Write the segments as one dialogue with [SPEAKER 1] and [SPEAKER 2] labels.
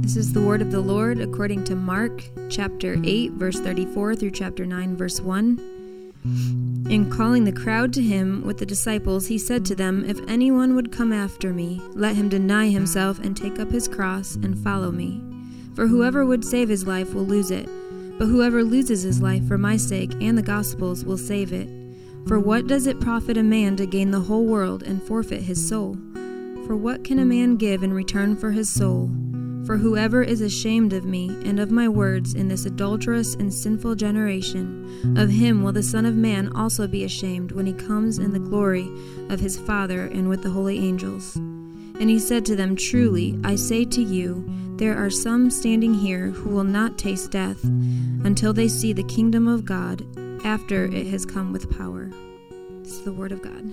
[SPEAKER 1] This is the word of the Lord according to Mark chapter 8, verse 34 through chapter 9, verse 1. In calling the crowd to him with the disciples, he said to them, If anyone would come after me, let him deny himself and take up his cross and follow me. For whoever would save his life will lose it, but whoever loses his life for my sake and the gospel's will save it. For what does it profit a man to gain the whole world and forfeit his soul? For what can a man give in return for his soul? For whoever is ashamed of me and of my words in this adulterous and sinful generation, of him will the Son of Man also be ashamed when he comes in the glory of his Father and with the holy angels. And he said to them, Truly, I say to you, there are some standing here who will not taste death until they see the kingdom of God after it has come with power. This is the word of God.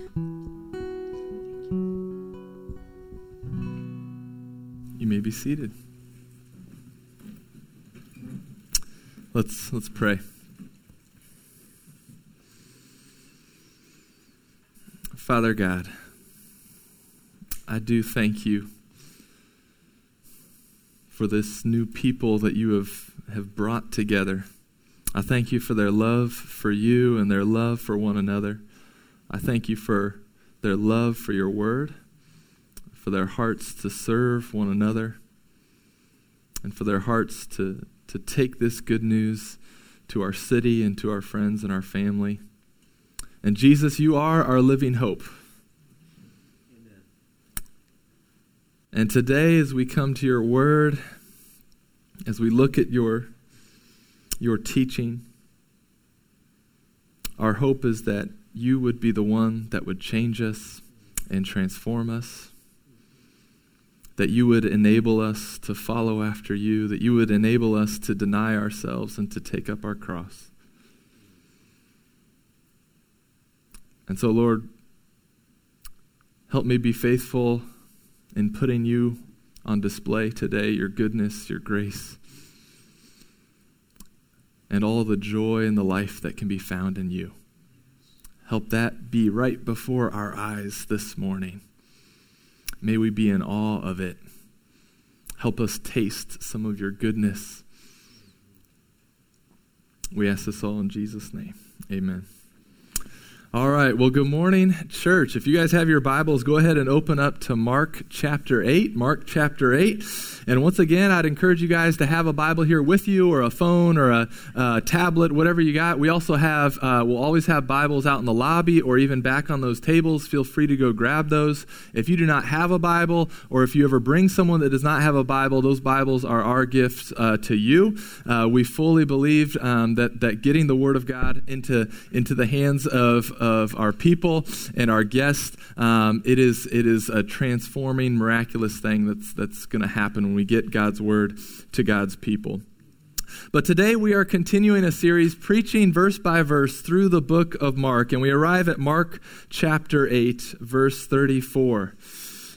[SPEAKER 2] You may be seated. Let's let's pray. Father God, I do thank you for this new people that you have, have brought together. I thank you for their love for you and their love for one another. I thank you for their love for your word, for their hearts to serve one another, and for their hearts to to take this good news to our city and to our friends and our family. And Jesus, you are our living hope. Amen. And today, as we come to your word, as we look at your, your teaching, our hope is that you would be the one that would change us and transform us that you would enable us to follow after you, that you would enable us to deny ourselves and to take up our cross. And so, Lord, help me be faithful in putting you on display today, your goodness, your grace, and all the joy and the life that can be found in you. Help that be right before our eyes this morning. May we be in awe of it. Help us taste some of your goodness. We ask this all in Jesus' name. Amen. All right. Well, good morning, church. If you guys have your Bibles, go ahead and open up to Mark chapter 8. Mark chapter 8. And once again, I'd encourage you guys to have a Bible here with you, or a phone, or a, a tablet, whatever you got. We also have, uh, we'll always have Bibles out in the lobby or even back on those tables. Feel free to go grab those. If you do not have a Bible, or if you ever bring someone that does not have a Bible, those Bibles are our gifts uh, to you. Uh, we fully believe um, that, that getting the Word of God into, into the hands of, of our people and our guests, um, it, is, it is a transforming, miraculous thing that's, that's going to happen when we get God's word to God's people. But today we are continuing a series preaching verse by verse through the book of Mark, and we arrive at Mark chapter 8, verse 34.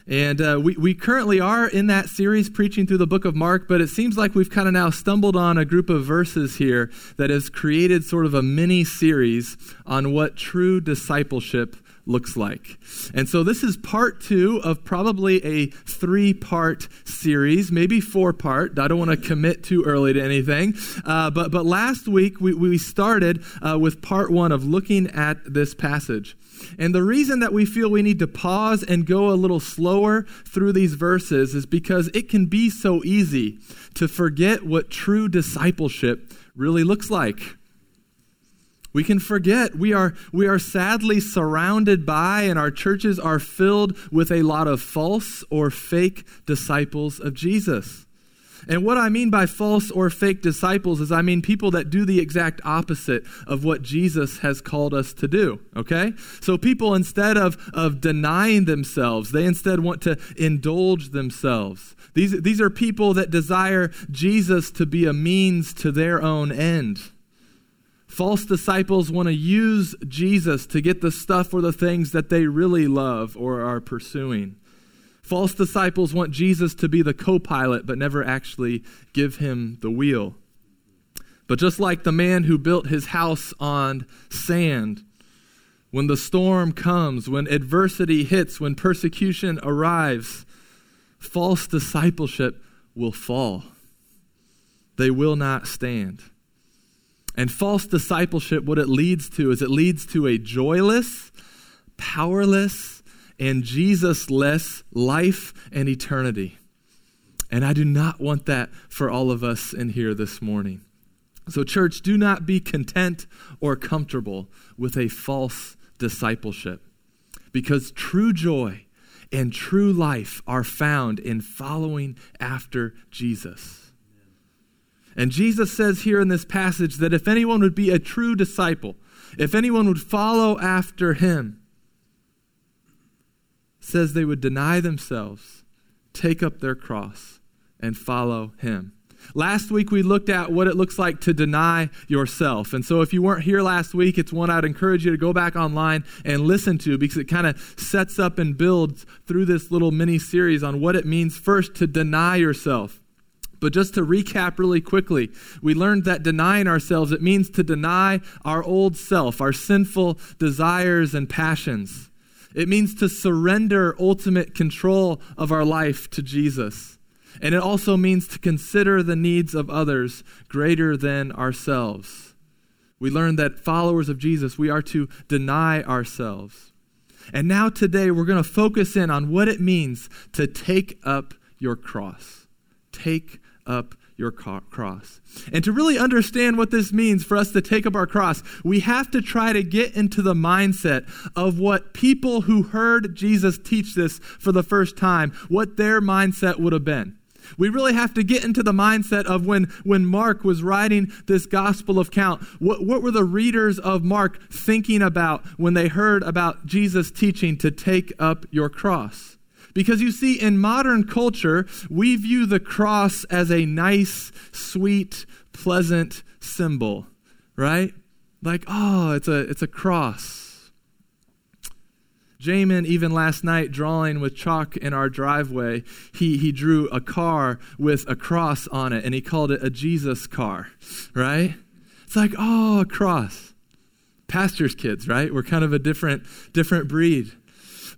[SPEAKER 2] And uh, we, we currently are in that series preaching through the book of Mark, but it seems like we've kind of now stumbled on a group of verses here that has created sort of a mini series on what true discipleship looks like. And so this is part two of probably a three part series, maybe four part. I don't want to commit too early to anything. Uh, but, but last week we, we started uh, with part one of looking at this passage. And the reason that we feel we need to pause and go a little slower through these verses is because it can be so easy to forget what true discipleship really looks like. We can forget. We are, we are sadly surrounded by, and our churches are filled with a lot of false or fake disciples of Jesus. And what I mean by false or fake disciples is I mean people that do the exact opposite of what Jesus has called us to do, okay? So people instead of, of denying themselves, they instead want to indulge themselves. These, these are people that desire Jesus to be a means to their own end. False disciples want to use Jesus to get the stuff or the things that they really love or are pursuing. False disciples want Jesus to be the co pilot, but never actually give him the wheel. But just like the man who built his house on sand, when the storm comes, when adversity hits, when persecution arrives, false discipleship will fall. They will not stand. And false discipleship, what it leads to is it leads to a joyless, powerless, and Jesus less life and eternity. And I do not want that for all of us in here this morning. So, church, do not be content or comfortable with a false discipleship because true joy and true life are found in following after Jesus. And Jesus says here in this passage that if anyone would be a true disciple, if anyone would follow after him, says they would deny themselves, take up their cross, and follow him. Last week we looked at what it looks like to deny yourself. And so if you weren't here last week, it's one I'd encourage you to go back online and listen to because it kind of sets up and builds through this little mini series on what it means first to deny yourself. But just to recap really quickly, we learned that denying ourselves, it means to deny our old self, our sinful desires and passions. It means to surrender ultimate control of our life to Jesus. And it also means to consider the needs of others greater than ourselves. We learn that followers of Jesus, we are to deny ourselves. And now, today, we're going to focus in on what it means to take up your cross. Take up your cross. And to really understand what this means for us to take up our cross, we have to try to get into the mindset of what people who heard Jesus teach this for the first time, what their mindset would have been. We really have to get into the mindset of when, when Mark was writing this gospel of count. What, what were the readers of Mark thinking about when they heard about Jesus teaching to take up your cross? Because you see, in modern culture, we view the cross as a nice, sweet, pleasant symbol, right? Like, oh, it's a, it's a cross. Jamin, even last night, drawing with chalk in our driveway, he, he drew a car with a cross on it and he called it a Jesus car, right? It's like, oh, a cross. Pastor's kids, right? We're kind of a different, different breed.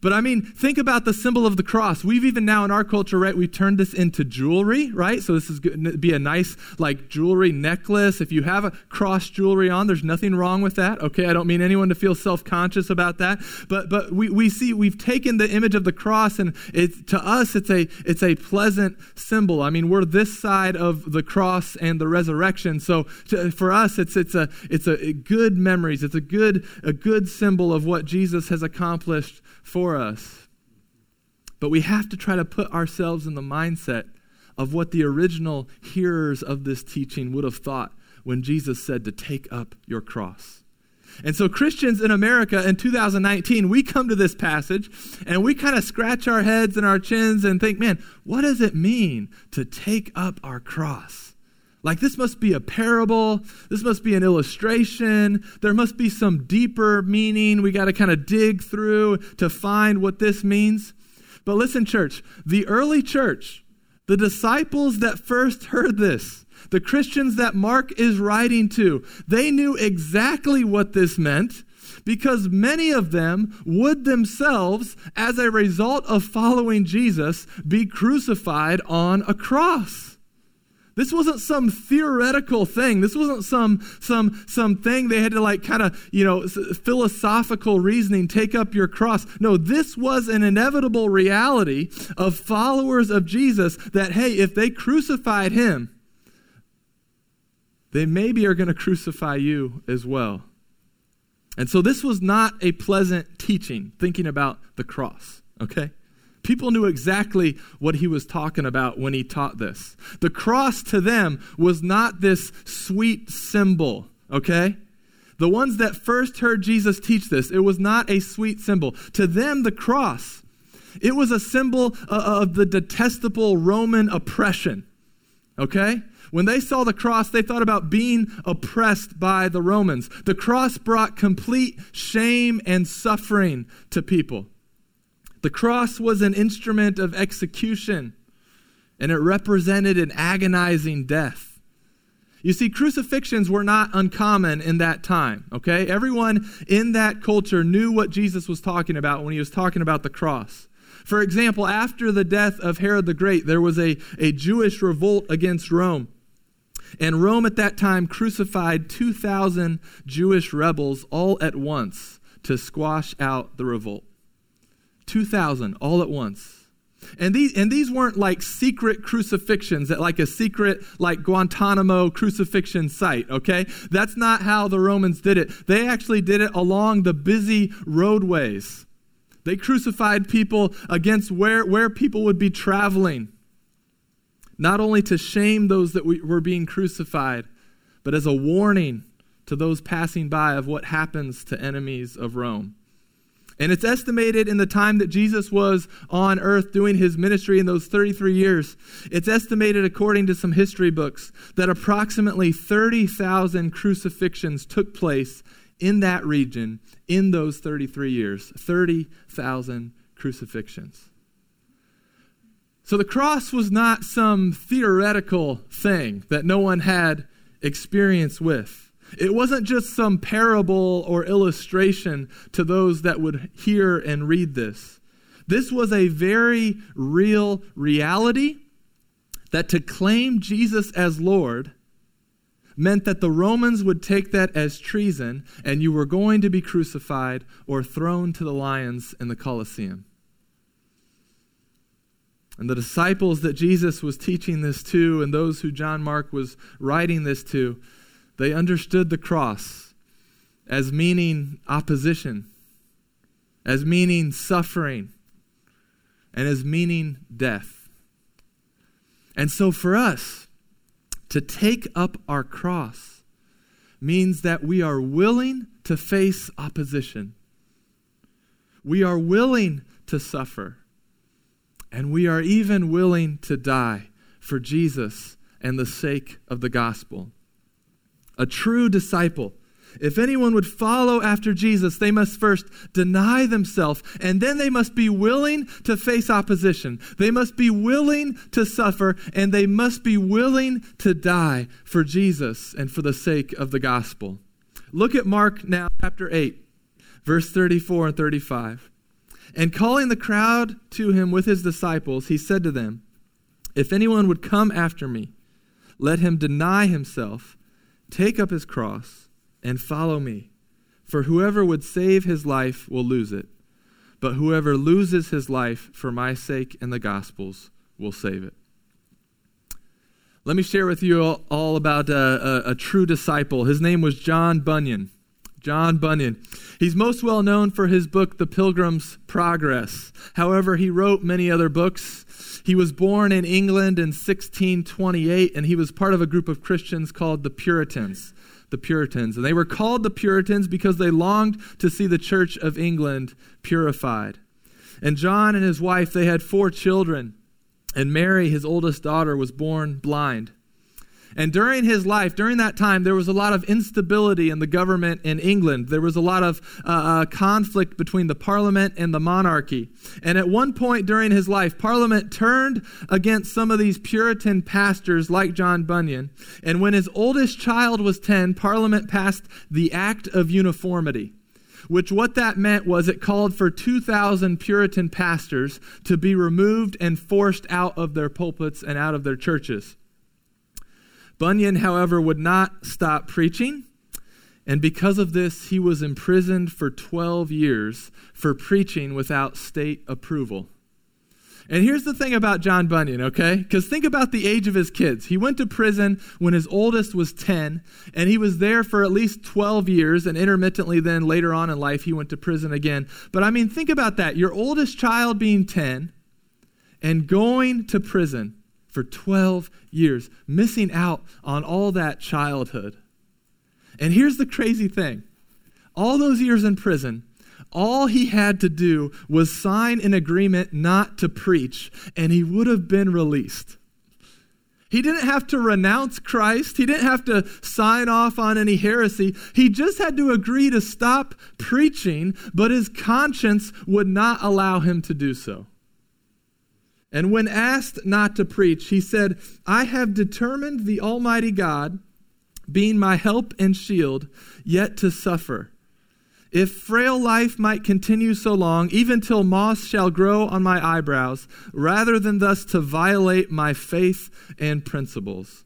[SPEAKER 2] But I mean, think about the symbol of the cross. We've even now in our culture, right, we've turned this into jewelry, right? So this is to be a nice, like, jewelry necklace. If you have a cross jewelry on, there's nothing wrong with that, okay? I don't mean anyone to feel self conscious about that. But, but we, we see we've taken the image of the cross, and it, to us, it's a, it's a pleasant symbol. I mean, we're this side of the cross and the resurrection. So to, for us, it's, it's, a, it's a good memories. It's a good, a good symbol of what Jesus has accomplished for us. But we have to try to put ourselves in the mindset of what the original hearers of this teaching would have thought when Jesus said to take up your cross. And so, Christians in America in 2019, we come to this passage and we kind of scratch our heads and our chins and think, man, what does it mean to take up our cross? Like, this must be a parable. This must be an illustration. There must be some deeper meaning. We got to kind of dig through to find what this means. But listen, church, the early church, the disciples that first heard this, the Christians that Mark is writing to, they knew exactly what this meant because many of them would themselves, as a result of following Jesus, be crucified on a cross. This wasn't some theoretical thing. This wasn't some some some thing they had to like kind of, you know, philosophical reasoning take up your cross. No, this was an inevitable reality of followers of Jesus that hey, if they crucified him, they maybe are going to crucify you as well. And so this was not a pleasant teaching thinking about the cross, okay? People knew exactly what he was talking about when he taught this. The cross to them was not this sweet symbol, okay? The ones that first heard Jesus teach this, it was not a sweet symbol. To them, the cross, it was a symbol uh, of the detestable Roman oppression, okay? When they saw the cross, they thought about being oppressed by the Romans. The cross brought complete shame and suffering to people. The cross was an instrument of execution, and it represented an agonizing death. You see, crucifixions were not uncommon in that time, okay? Everyone in that culture knew what Jesus was talking about when he was talking about the cross. For example, after the death of Herod the Great, there was a, a Jewish revolt against Rome. And Rome at that time crucified 2,000 Jewish rebels all at once to squash out the revolt. 2,000 all at once. And these, and these weren't like secret crucifixions at like a secret, like Guantanamo crucifixion site, okay? That's not how the Romans did it. They actually did it along the busy roadways. They crucified people against where, where people would be traveling, not only to shame those that we, were being crucified, but as a warning to those passing by of what happens to enemies of Rome. And it's estimated in the time that Jesus was on earth doing his ministry in those 33 years, it's estimated, according to some history books, that approximately 30,000 crucifixions took place in that region in those 33 years. 30,000 crucifixions. So the cross was not some theoretical thing that no one had experience with. It wasn't just some parable or illustration to those that would hear and read this. This was a very real reality that to claim Jesus as Lord meant that the Romans would take that as treason and you were going to be crucified or thrown to the lions in the Colosseum. And the disciples that Jesus was teaching this to, and those who John Mark was writing this to, they understood the cross as meaning opposition, as meaning suffering, and as meaning death. And so for us, to take up our cross means that we are willing to face opposition. We are willing to suffer. And we are even willing to die for Jesus and the sake of the gospel a true disciple. If anyone would follow after Jesus, they must first deny themselves, and then they must be willing to face opposition. They must be willing to suffer, and they must be willing to die for Jesus and for the sake of the gospel. Look at Mark now, chapter 8, verse 34 and 35. And calling the crowd to him with his disciples, he said to them, If anyone would come after me, let him deny himself Take up his cross and follow me. For whoever would save his life will lose it, but whoever loses his life for my sake and the gospel's will save it. Let me share with you all, about a, a, a true disciple. His name was John Bunyan. John Bunyan. He's most well known for his book, The Pilgrim's Progress. However, he wrote many other books. He was born in England in 1628, and he was part of a group of Christians called the Puritans. The Puritans. And they were called the Puritans because they longed to see the Church of England purified. And John and his wife, they had four children. And Mary, his oldest daughter, was born blind. And during his life, during that time, there was a lot of instability in the government in England. There was a lot of uh, uh, conflict between the parliament and the monarchy. And at one point during his life, parliament turned against some of these Puritan pastors like John Bunyan. And when his oldest child was 10, parliament passed the Act of Uniformity which what that meant was it called for 2,000 Puritan pastors to be removed and forced out of their pulpits and out of their churches. Bunyan, however, would not stop preaching. And because of this, he was imprisoned for 12 years for preaching without state approval. And here's the thing about John Bunyan, okay? Because think about the age of his kids. He went to prison when his oldest was 10, and he was there for at least 12 years, and intermittently then later on in life, he went to prison again. But I mean, think about that. Your oldest child being 10 and going to prison for 12 years, missing out on all that childhood. And here's the crazy thing all those years in prison, all he had to do was sign an agreement not to preach, and he would have been released. He didn't have to renounce Christ. He didn't have to sign off on any heresy. He just had to agree to stop preaching, but his conscience would not allow him to do so. And when asked not to preach, he said, I have determined the Almighty God, being my help and shield, yet to suffer. if frail life might continue so long, even till moss shall grow on my eyebrows, rather than thus to violate my faith and principles.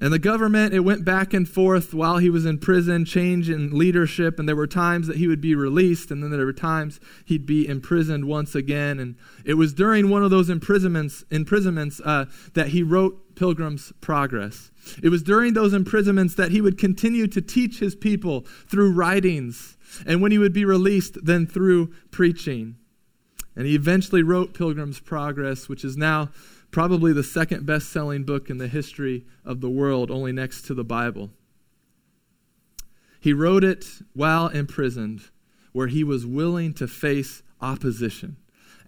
[SPEAKER 2] And the government, it went back and forth while he was in prison, change in leadership, and there were times that he would be released, and then there were times he'd be imprisoned once again. And it was during one of those imprisonments, imprisonments uh, that he wrote Pilgrim's Progress. It was during those imprisonments that he would continue to teach his people through writings, and when he would be released, then through preaching. And he eventually wrote Pilgrim's Progress, which is now probably the second best selling book in the history of the world, only next to the Bible. He wrote it while imprisoned, where he was willing to face opposition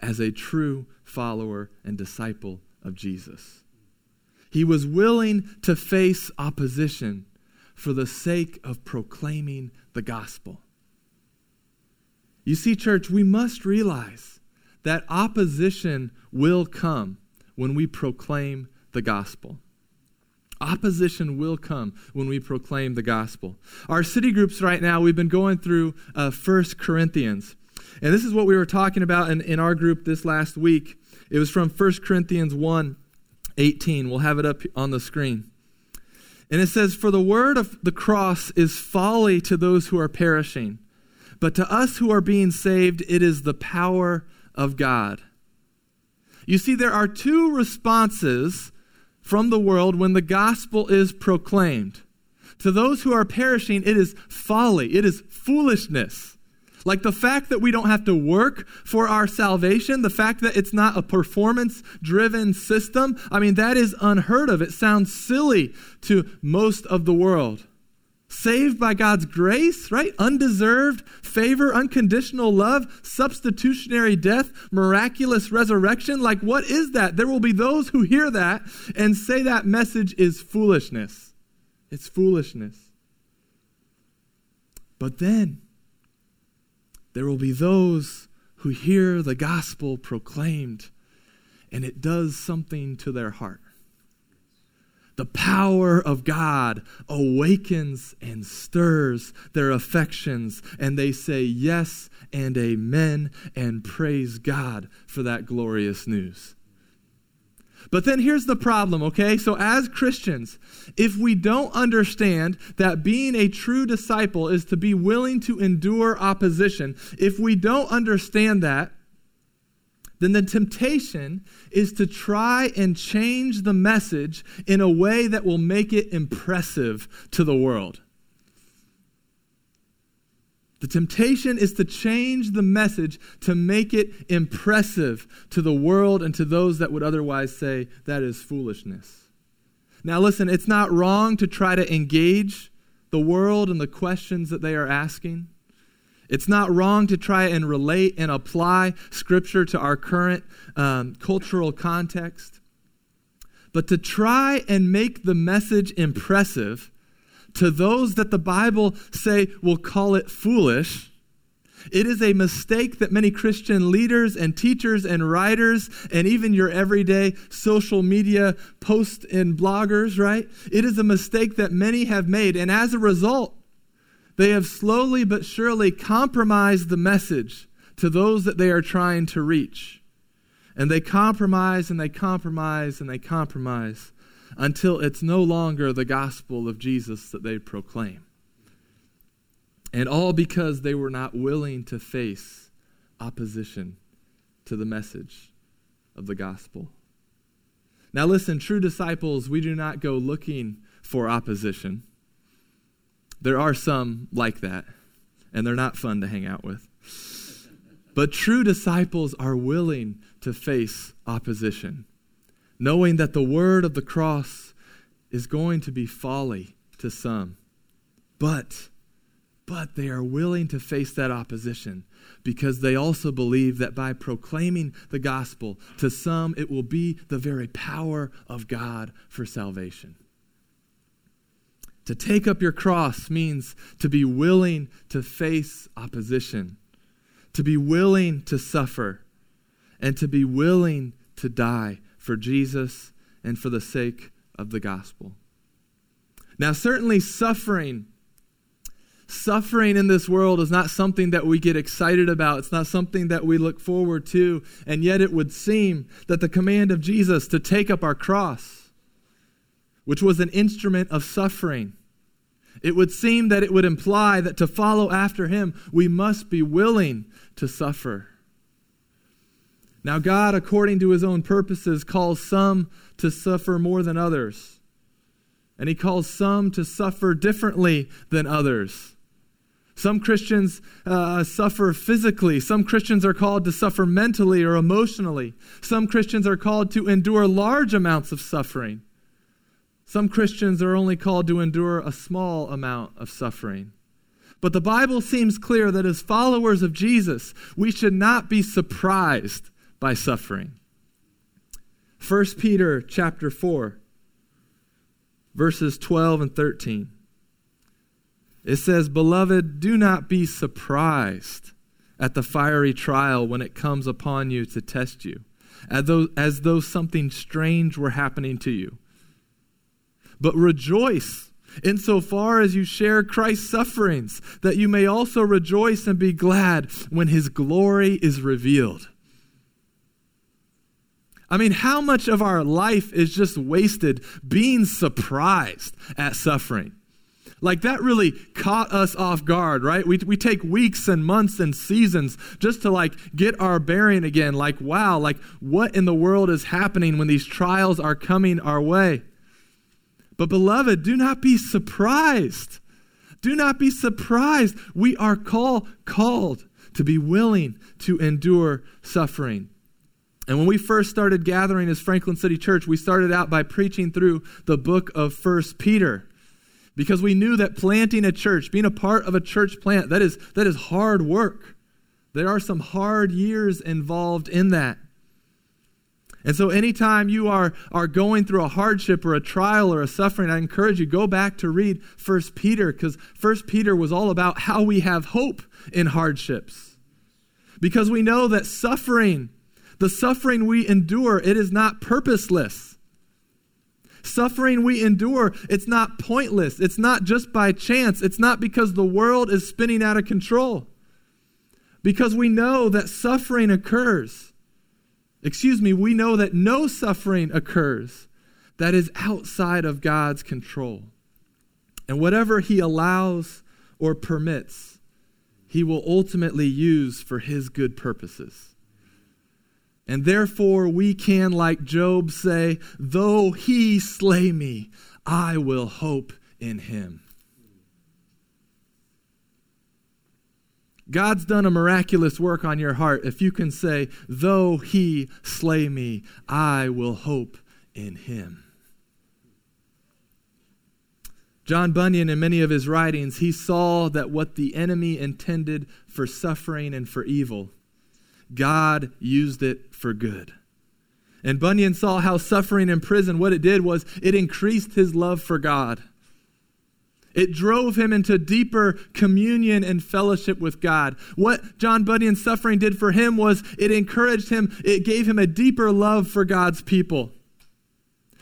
[SPEAKER 2] as a true follower and disciple of Jesus. He was willing to face opposition for the sake of proclaiming the gospel. You see, church, we must realize that opposition will come when we proclaim the gospel. Opposition will come when we proclaim the gospel. Our city groups right now, we've been going through uh, 1 Corinthians. And this is what we were talking about in, in our group this last week. It was from 1 Corinthians 1 18. We'll have it up on the screen. And it says, For the word of the cross is folly to those who are perishing, but to us who are being saved, it is the power of God. You see, there are two responses from the world when the gospel is proclaimed. To those who are perishing, it is folly, it is foolishness. Like the fact that we don't have to work for our salvation, the fact that it's not a performance driven system, I mean, that is unheard of. It sounds silly to most of the world saved by God's grace, right? Undeserved favor, unconditional love, substitutionary death, miraculous resurrection. Like, what is that? There will be those who hear that and say that message is foolishness. It's foolishness. But then, there will be those who hear the gospel proclaimed and it does something to their heart the power of God awakens and stirs their affections, and they say yes and amen and praise God for that glorious news. But then here's the problem, okay? So, as Christians, if we don't understand that being a true disciple is to be willing to endure opposition, if we don't understand that, then the temptation is to try and change the message in a way that will make it impressive to the world. The temptation is to change the message to make it impressive to the world and to those that would otherwise say that is foolishness. Now, listen, it's not wrong to try to engage the world and the questions that they are asking. It's not wrong to try and relate and apply Scripture to our current um, cultural context. But to try and make the message impressive to those that the Bible say will call it foolish, it is a mistake that many Christian leaders and teachers and writers and even your everyday social media posts and bloggers, right? It is a mistake that many have made. And as a result, they have slowly but surely compromised the message to those that they are trying to reach. And they compromise and they compromise and they compromise until it's no longer the gospel of Jesus that they proclaim. And all because they were not willing to face opposition to the message of the gospel. Now, listen, true disciples, we do not go looking for opposition. There are some like that, and they're not fun to hang out with. But true disciples are willing to face opposition, knowing that the word of the cross is going to be folly to some. But but they are willing to face that opposition because they also believe that by proclaiming the gospel to some it will be the very power of God for salvation. To take up your cross means to be willing to face opposition, to be willing to suffer, and to be willing to die for Jesus and for the sake of the gospel. Now, certainly, suffering. suffering in this world is not something that we get excited about. It's not something that we look forward to. And yet it would seem that the command of Jesus to take up our cross, which was an instrument of suffering, it would seem that it would imply that to follow after him, we must be willing to suffer. Now, God, according to his own purposes, calls some to suffer more than others. And he calls some to suffer differently than others. Some Christians uh, suffer physically. Some Christians are called to suffer mentally or emotionally. Some Christians are called to endure large amounts of suffering. Some Christians are only called to endure a small amount of suffering. But the Bible seems clear that as followers of Jesus, we should not be surprised by suffering. 1 Peter chapter 4 verses 12 and 13. It says, "Beloved, do not be surprised at the fiery trial when it comes upon you to test you, as though, as though something strange were happening to you." But rejoice insofar as you share Christ's sufferings, that you may also rejoice and be glad when his glory is revealed. I mean, how much of our life is just wasted being surprised at suffering? Like that really caught us off guard, right? We, we take weeks and months and seasons just to like get our bearing again. Like, wow, like what in the world is happening when these trials are coming our way? But, beloved, do not be surprised. Do not be surprised. We are call, called to be willing to endure suffering. And when we first started gathering as Franklin City Church, we started out by preaching through the book of First Peter. Because we knew that planting a church, being a part of a church plant, that is, that is hard work. There are some hard years involved in that. And so, anytime you are, are going through a hardship or a trial or a suffering, I encourage you go back to read First Peter because First Peter was all about how we have hope in hardships. Because we know that suffering, the suffering we endure, it is not purposeless. Suffering we endure, it's not pointless. It's not just by chance. It's not because the world is spinning out of control. Because we know that suffering occurs excuse me, we know that no suffering occurs that is outside of God's control. And whatever He allows or permits, He will ultimately use for His good purposes. And therefore, we can, like Job, say, Though He slay me, I will hope in Him. God's done a miraculous work on your heart if you can say, Though he slay me, I will hope in him. John Bunyan, in many of his writings, he saw that what the enemy intended for suffering and for evil, God used it for good. And Bunyan saw how suffering in prison, what it did was it increased his love for God. It drove him into deeper communion and fellowship with God. What John Bunyan's suffering did for him was it encouraged him, it gave him a deeper love for God's people.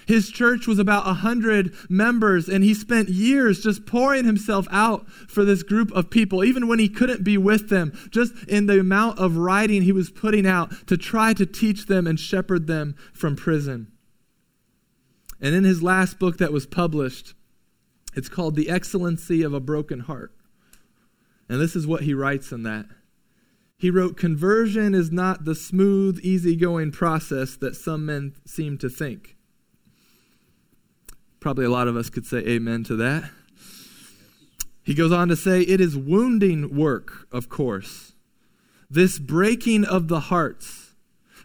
[SPEAKER 2] His church was about 100 members, and he spent years just pouring himself out for this group of people, even when he couldn't be with them, just in the amount of writing he was putting out to try to teach them and shepherd them from prison. And in his last book that was published, it's called The Excellency of a Broken Heart. And this is what he writes in that. He wrote, Conversion is not the smooth, easygoing process that some men seem to think. Probably a lot of us could say amen to that. He goes on to say, It is wounding work, of course, this breaking of the hearts.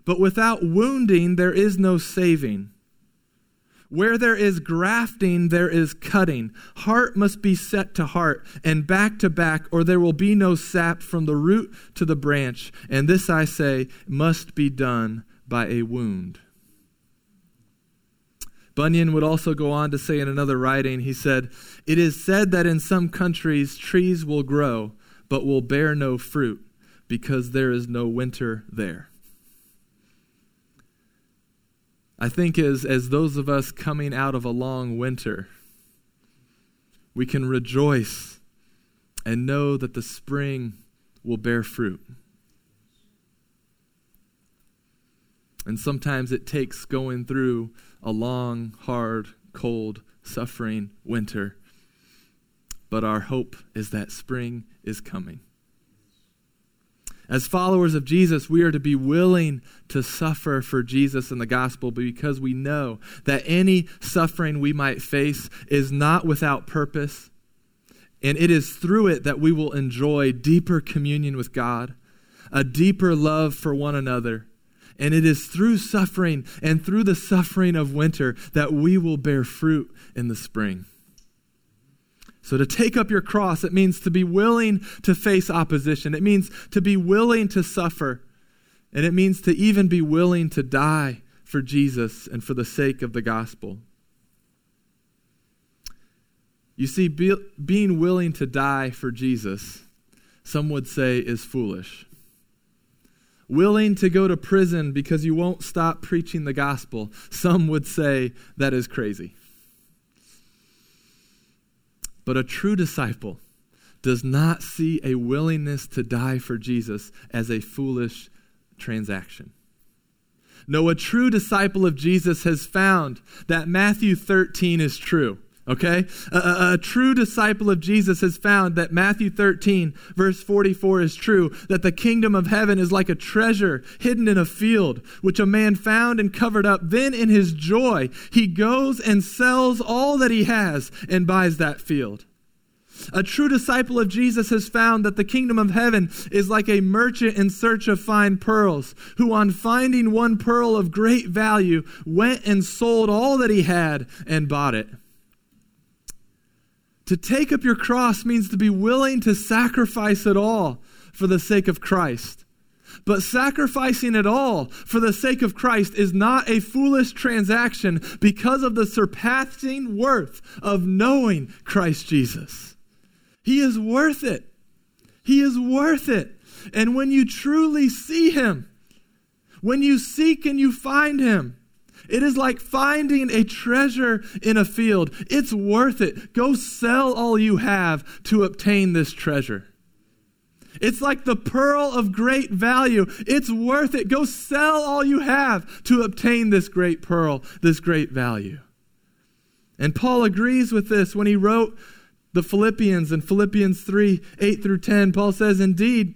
[SPEAKER 2] But without wounding, there is no saving. Where there is grafting, there is cutting. Heart must be set to heart and back to back, or there will be no sap from the root to the branch. And this, I say, must be done by a wound. Bunyan would also go on to say in another writing, he said, It is said that in some countries trees will grow, but will bear no fruit, because there is no winter there. I think as, as those of us coming out of a long winter, we can rejoice and know that the spring will bear fruit. And sometimes it takes going through a long, hard, cold, suffering winter. But our hope is that spring is coming. As followers of Jesus, we are to be willing to suffer for Jesus and the gospel because we know that any suffering we might face is not without purpose. And it is through it that we will enjoy deeper communion with God, a deeper love for one another. And it is through suffering and through the suffering of winter that we will bear fruit in the spring. So, to take up your cross, it means to be willing to face opposition. It means to be willing to suffer. And it means to even be willing to die for Jesus and for the sake of the gospel. You see, be, being willing to die for Jesus, some would say, is foolish. Willing to go to prison because you won't stop preaching the gospel, some would say that is crazy. But a true disciple does not see a willingness to die for Jesus as a foolish transaction. No, a true disciple of Jesus has found that Matthew 13 is true. Okay? A, a, a, true disciple of Jesus has found that Matthew 13, verse 44 is true, that the kingdom of heaven is like a treasure hidden in a field, which a man found and covered up. Then, in his joy, he goes and sells all that he has and buys that field. A true disciple of Jesus has found that the kingdom of heaven is like a merchant in search of fine pearls, who, on finding one pearl of great value, went and sold all that he had and bought it. To take up your cross means to be willing to sacrifice it all for the sake of Christ. But sacrificing it all for the sake of Christ is not a foolish transaction because of the surpassing worth of knowing Christ Jesus. He is worth it. He is worth it. And when you truly see Him, when you seek and you find Him, it is like finding a treasure in a field. It's worth it. Go sell all you have to obtain this treasure. It's like the pearl of great value. It's worth it. Go sell all you have to obtain this great pearl, this great value. And Paul agrees with this when he wrote the Philippians in Philippians 3 8 through 10. Paul says, Indeed,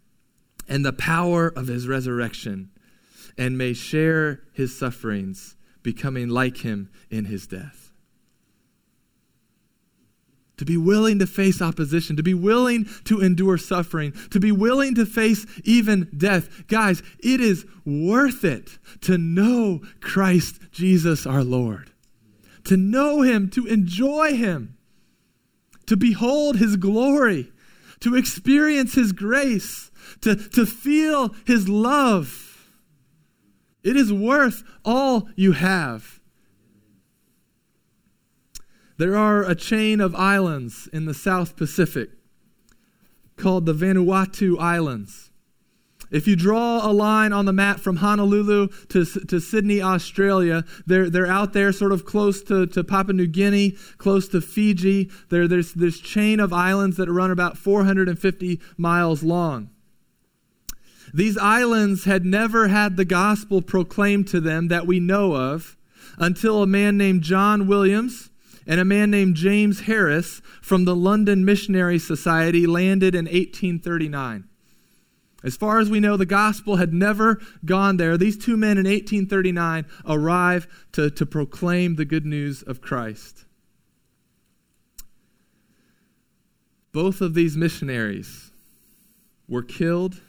[SPEAKER 2] and the power of his resurrection, and may share his sufferings, becoming like him in his death. To be willing to face opposition, to be willing to endure suffering, to be willing to face even death. Guys, it is worth it to know Christ Jesus our Lord, to know him, to enjoy him, to behold his glory, to experience his grace to, to feel his love. It is worth all you have. There are a chain of islands in the South Pacific called the Vanuatu Islands. If you draw a line on the map from Honolulu to, to Sydney, Australia, they're, they're out there sort of close to, to Papua New Guinea, close to Fiji. There, there's this chain of islands that run about 450 miles long. These islands had never had the gospel proclaimed to them that we know of until a man named John Williams and a man named James Harris from the London Missionary Society landed in 1839. As far as we know, the gospel had never gone there. These two men in 1839 arrive to, to proclaim the good news of Christ. Both of these missionaries were killed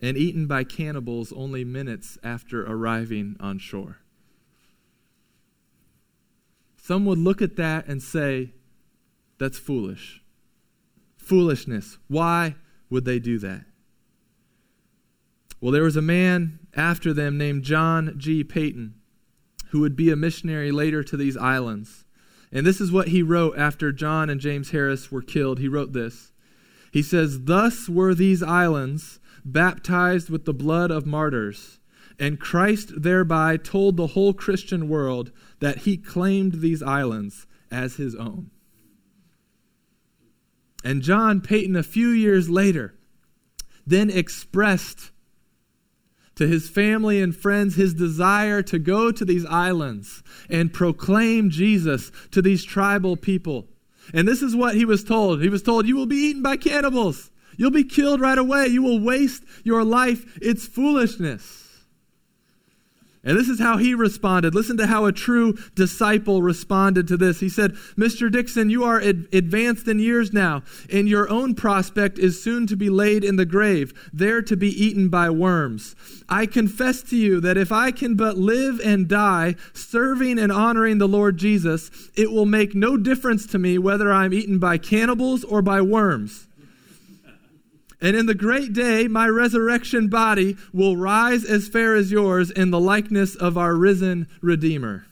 [SPEAKER 2] and eaten by cannibals only minutes after arriving on shore. Some would look at that and say, that's foolish. Foolishness. Why would they do that? Well, there was a man after them named John G. Paton who would be a missionary later to these islands. And this is what he wrote after John and James Harris were killed. He wrote this. He says, Thus were these islands baptized with the blood of martyrs, and Christ thereby told the whole Christian world that he claimed these islands as his own. And John Paton, a few years later, then expressed to his family and friends his desire to go to these islands and proclaim Jesus to these tribal people. And this is what he was told. He was told, You will be eaten by cannibals. You'll be killed right away. You will waste your life. It's foolishness. And this is how he responded. Listen to how a true disciple responded to this. He said, Mr. Dixon, you are ad- advanced in years now, and your own prospect is soon to be laid in the grave, there to be eaten by worms. I confess to you that if I can but live and die serving and honoring the Lord Jesus, it will make no difference to me whether I'm eaten by cannibals or by worms. And in the great day, my resurrection body will rise as fair as yours in the likeness of our risen Redeemer.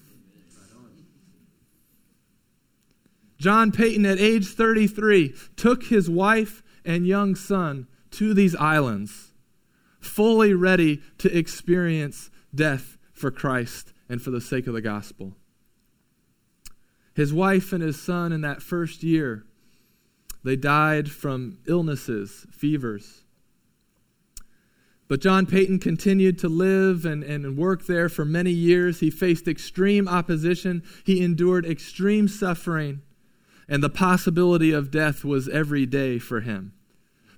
[SPEAKER 2] John Paton, at age 33, took his wife and young son to these islands, fully ready to experience death for Christ and for the sake of the gospel. His wife and his son, in that first year, they died from illnesses, fevers. But John Paton continued to live and, and work there for many years. He faced extreme opposition, he endured extreme suffering, and the possibility of death was every day for him.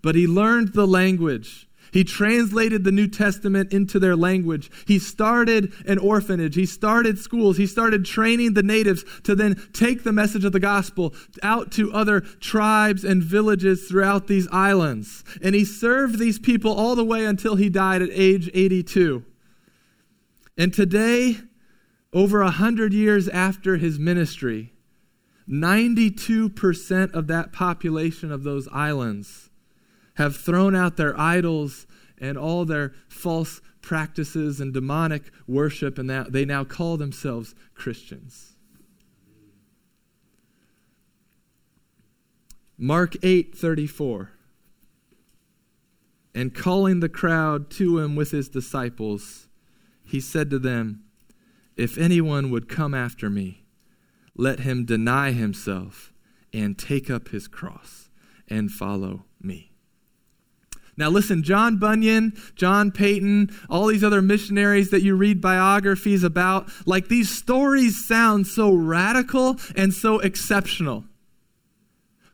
[SPEAKER 2] But he learned the language he translated the New Testament into their language. He started an orphanage. He started schools. He started training the natives to then take the message of the gospel out to other tribes and villages throughout these islands. And he served these people all the way until he died at age 82. And today, over a hundred years after his ministry, 92% of that population of those islands have thrown out their idols and all their false practices and demonic worship, and that they now call themselves Christians. Mark 8 34. And calling the crowd to him with his disciples, he said to them, If anyone would come after me, let him deny himself and take up his cross and follow. Now, listen, John Bunyan, John Paton, all these other missionaries that you read biographies about, like these stories sound so radical and so exceptional.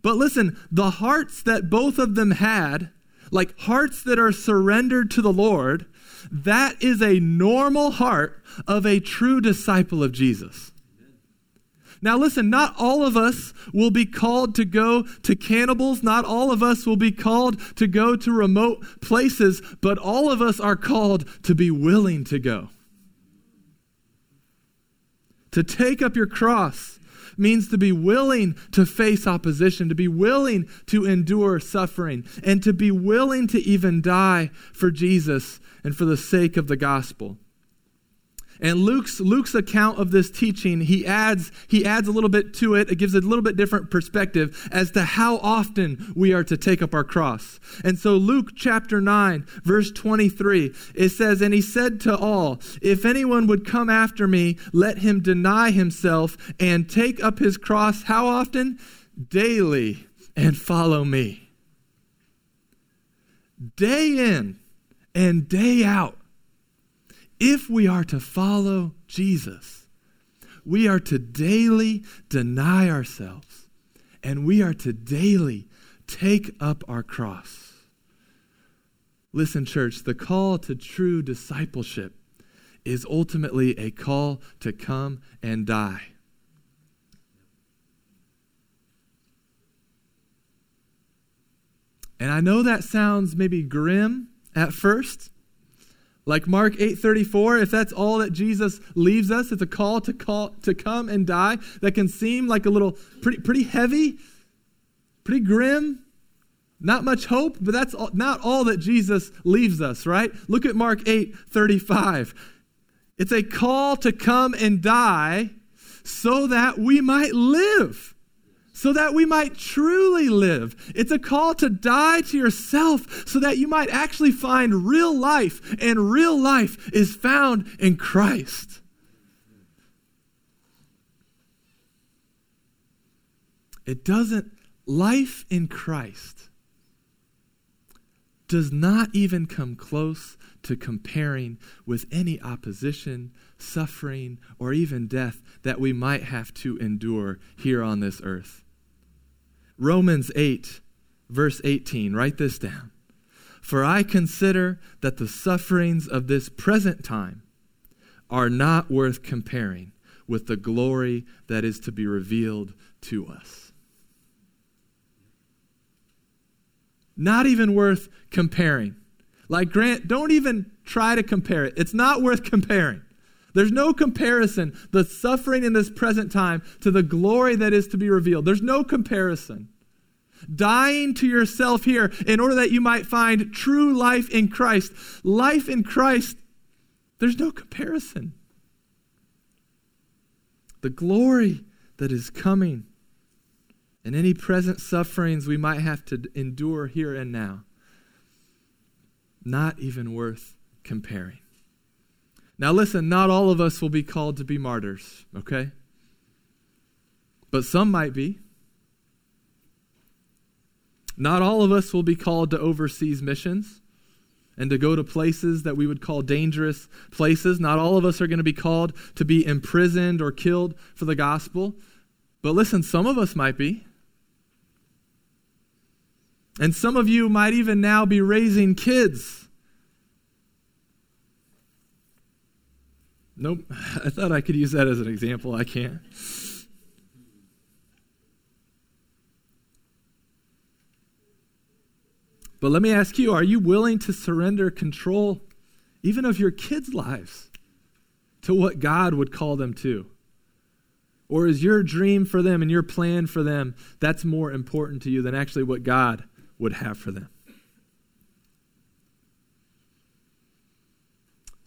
[SPEAKER 2] But listen, the hearts that both of them had, like hearts that are surrendered to the Lord, that is a normal heart of a true disciple of Jesus. Now, listen, not all of us will be called to go to cannibals. Not all of us will be called to go to remote places, but all of us are called to be willing to go. To take up your cross means to be willing to face opposition, to be willing to endure suffering, and to be willing to even die for Jesus and for the sake of the gospel. And Luke's, Luke's account of this teaching, he adds, he adds a little bit to it. It gives a little bit different perspective as to how often we are to take up our cross. And so Luke chapter 9, verse 23, it says, And he said to all, If anyone would come after me, let him deny himself and take up his cross. How often? Daily, and follow me. Day in and day out if we are to follow Jesus, we are to daily deny ourselves and we are to daily take up our cross. Listen, church, the call to true discipleship is ultimately a call to come and die. And I know that sounds maybe grim at first, like Mark 8:34, if that's all that Jesus leaves us, it's a call to call to come and die that can seem like a little pretty pretty heavy, pretty grim. Not much hope, but that's all, not all that Jesus leaves us, right? Look at Mark 8 35. It's a call to come and die so that we might live, so that we might truly live. It's a call to die to yourself so that you might actually find real life, and real life is found in Christ. It doesn't, life in Christ does not even come close to comparing with any opposition, suffering, or even death that we might have to endure here on this earth. Romans 8, verse 18, write this down. For I consider that the sufferings of this present time are not worth comparing with the glory that is to be revealed to us. Not even worth comparing. Like Grant, don't even try to compare it. It's not worth comparing. There's no comparison, the suffering in this present time to the glory that is to be revealed. There's no comparison. Dying to yourself here in order that you might find true life in Christ. Life in Christ, there's no comparison. The glory that is coming and any present sufferings we might have to endure here and now. Not even worth comparing. Now, listen, not all of us will be called to be martyrs, okay? But some might be. Not all of us will be called to overseas missions and to go to places that we would call dangerous places. Not all of us are going to be called to be imprisoned or killed for the gospel. But listen, some of us might be. And some of you might even now be raising kids. Nope, I thought I could use that as an example. I can't. But let me ask you are you willing to surrender control, even of your kids' lives, to what God would call them to? Or is your dream for them and your plan for them that's more important to you than actually what God would have for them.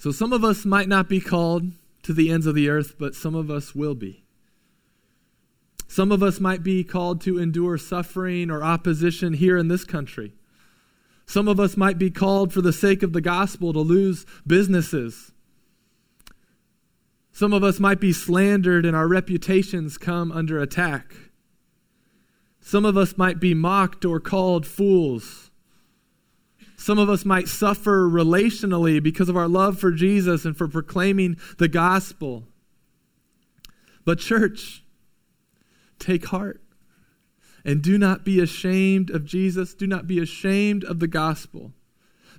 [SPEAKER 2] So some of us might not be called to the ends of the earth, but some of us will be. Some of us might be called to endure suffering or opposition here in this country. Some of us might be called for the sake of the gospel to lose businesses. Some of us might be slandered and our reputations come under attack. Some of us might be mocked or called fools. Some of us might suffer relationally because of our love for Jesus and for proclaiming the gospel. But, church, take heart and do not be ashamed of Jesus. Do not be ashamed of the gospel.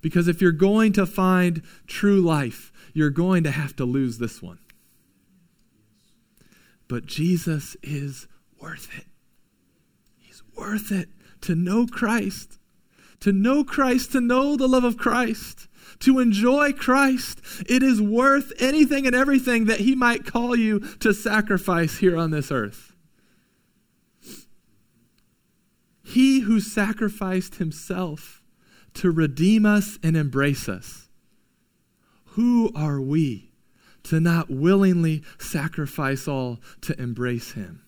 [SPEAKER 2] Because if you're going to find true life, you're going to have to lose this one. But Jesus is worth it He's worth it to know Christ, to know Christ, to know the love of Christ, to enjoy Christ. It is worth anything and everything that He might call you to sacrifice here on this earth. He who sacrificed Himself to redeem us and embrace us. Who are we to not willingly sacrifice all to embrace Him?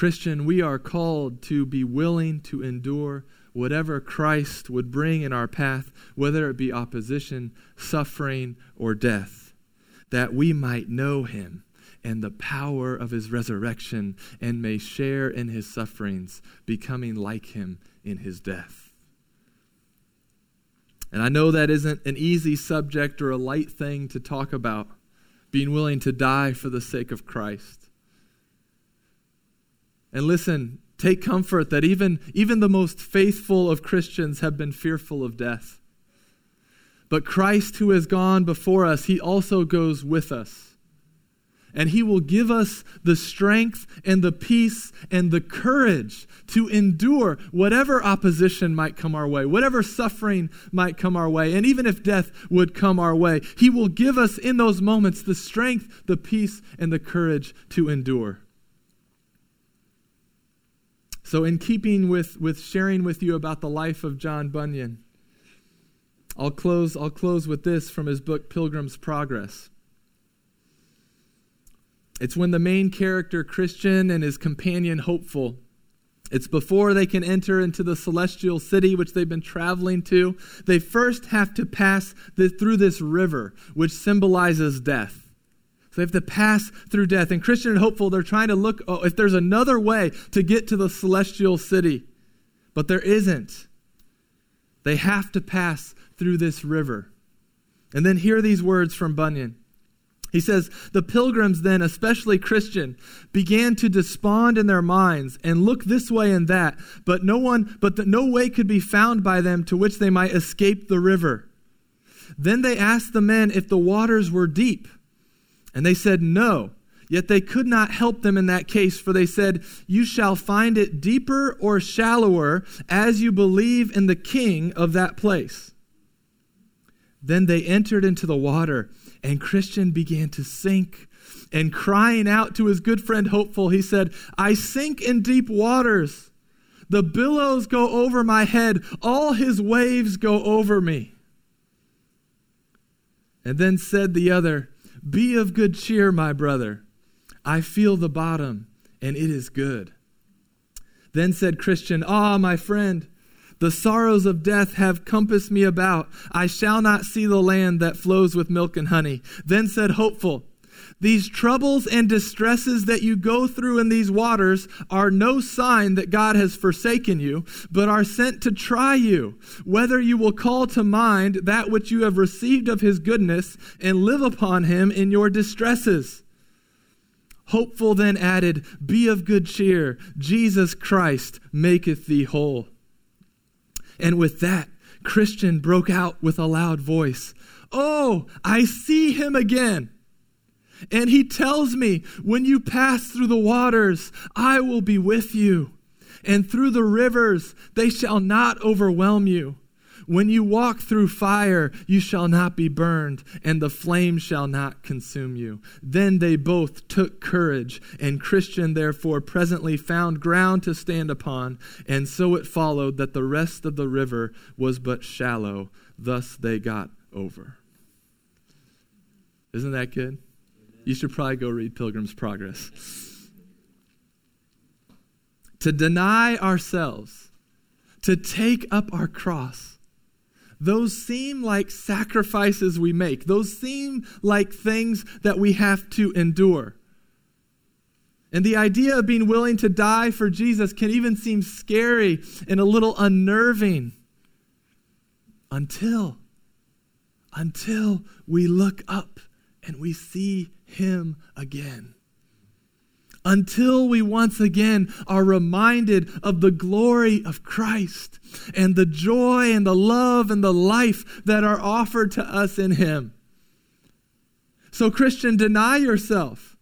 [SPEAKER 2] Christian, we are called to be willing to endure whatever Christ would bring in our path, whether it be opposition, suffering, or death, that we might know him and the power of his resurrection and may share in his sufferings, becoming like him in his death. And I know that isn't an easy subject or a light thing to talk about, being willing to die for the sake of Christ. And listen, take comfort that even, even the most faithful of Christians have been fearful of death. But Christ, who has gone before us, he also goes with us. And he will give us the strength and the peace and the courage to endure whatever opposition might come our way, whatever suffering might come our way, and even if death would come our way. He will give us in those moments the strength, the peace, and the courage to endure. So, in keeping with, with sharing with you about the life of John Bunyan, I'll close, I'll close with this from his book, Pilgrim's Progress. It's when the main character, Christian, and his companion, Hopeful, it's before they can enter into the celestial city which they've been traveling to. They first have to pass the, through this river, which symbolizes death. So they have to pass through death. And Christian and hopeful, they're trying to look oh, if there's another way to get to the celestial city. But there isn't. They have to pass through this river. And then hear these words from Bunyan he says, The pilgrims then, especially Christian, began to despond in their minds and look this way and that, but no one, but that no way could be found by them to which they might escape the river. Then they asked the men if the waters were deep. And they said, No. Yet they could not help them in that case, for they said, You shall find it deeper or shallower as you believe in the king of that place. Then they entered into the water and Christian began to sink. And crying out to his good friend Hopeful, he said, I sink in deep waters. The billows go over my head, all his waves go over me. And then said the other, Be of good cheer, my brother. I feel the bottom, and it is good. Then said Christian, Ah, my friend, the sorrows of death have compassed me about. I shall not see the land that flows with milk and honey. Then said Hopeful, These troubles and distresses that you go through in these waters are no sign that God has forsaken you, but are sent to try you, whether you will call to mind that which you have received of his goodness and live upon him in your distresses. Hopeful then added, Be of good cheer. Jesus Christ maketh thee whole. And with that, Christian broke out with a loud voice, Oh, I see him again. And he tells me, When you pass through the waters, I will be with you. And through the rivers, they shall not overwhelm you. When you walk through fire, you shall not be burned, and the flame shall not consume you. Then they both took courage, and Christian therefore presently found ground to stand upon, and so it followed that the rest of the river was but shallow. Thus they got over. Isn't that good? You should probably go read Pilgrim's Progress. to deny ourselves, to take up our cross, those seem like sacrifices we make. Those seem like things that we have to endure. And the idea of being willing to die for Jesus can even seem scary and a little unnerving until until we look up and we see him again until we once again are reminded of the glory of Christ and the joy and the love and the life that are offered to us in Him. So, Christian, deny yourself,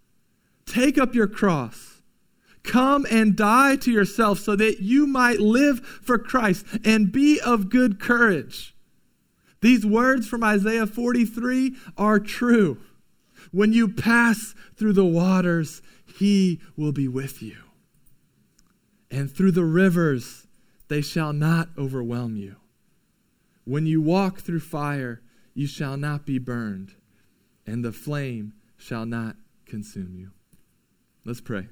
[SPEAKER 2] take up your cross. Come and die to yourself so that you might live for Christ and be of good courage. These words from Isaiah 43 are true. When you pass through the waters, he will be with you. And through the rivers, they shall not overwhelm you. When you walk through fire, you shall not be burned, and the flame shall not consume you. Let's pray.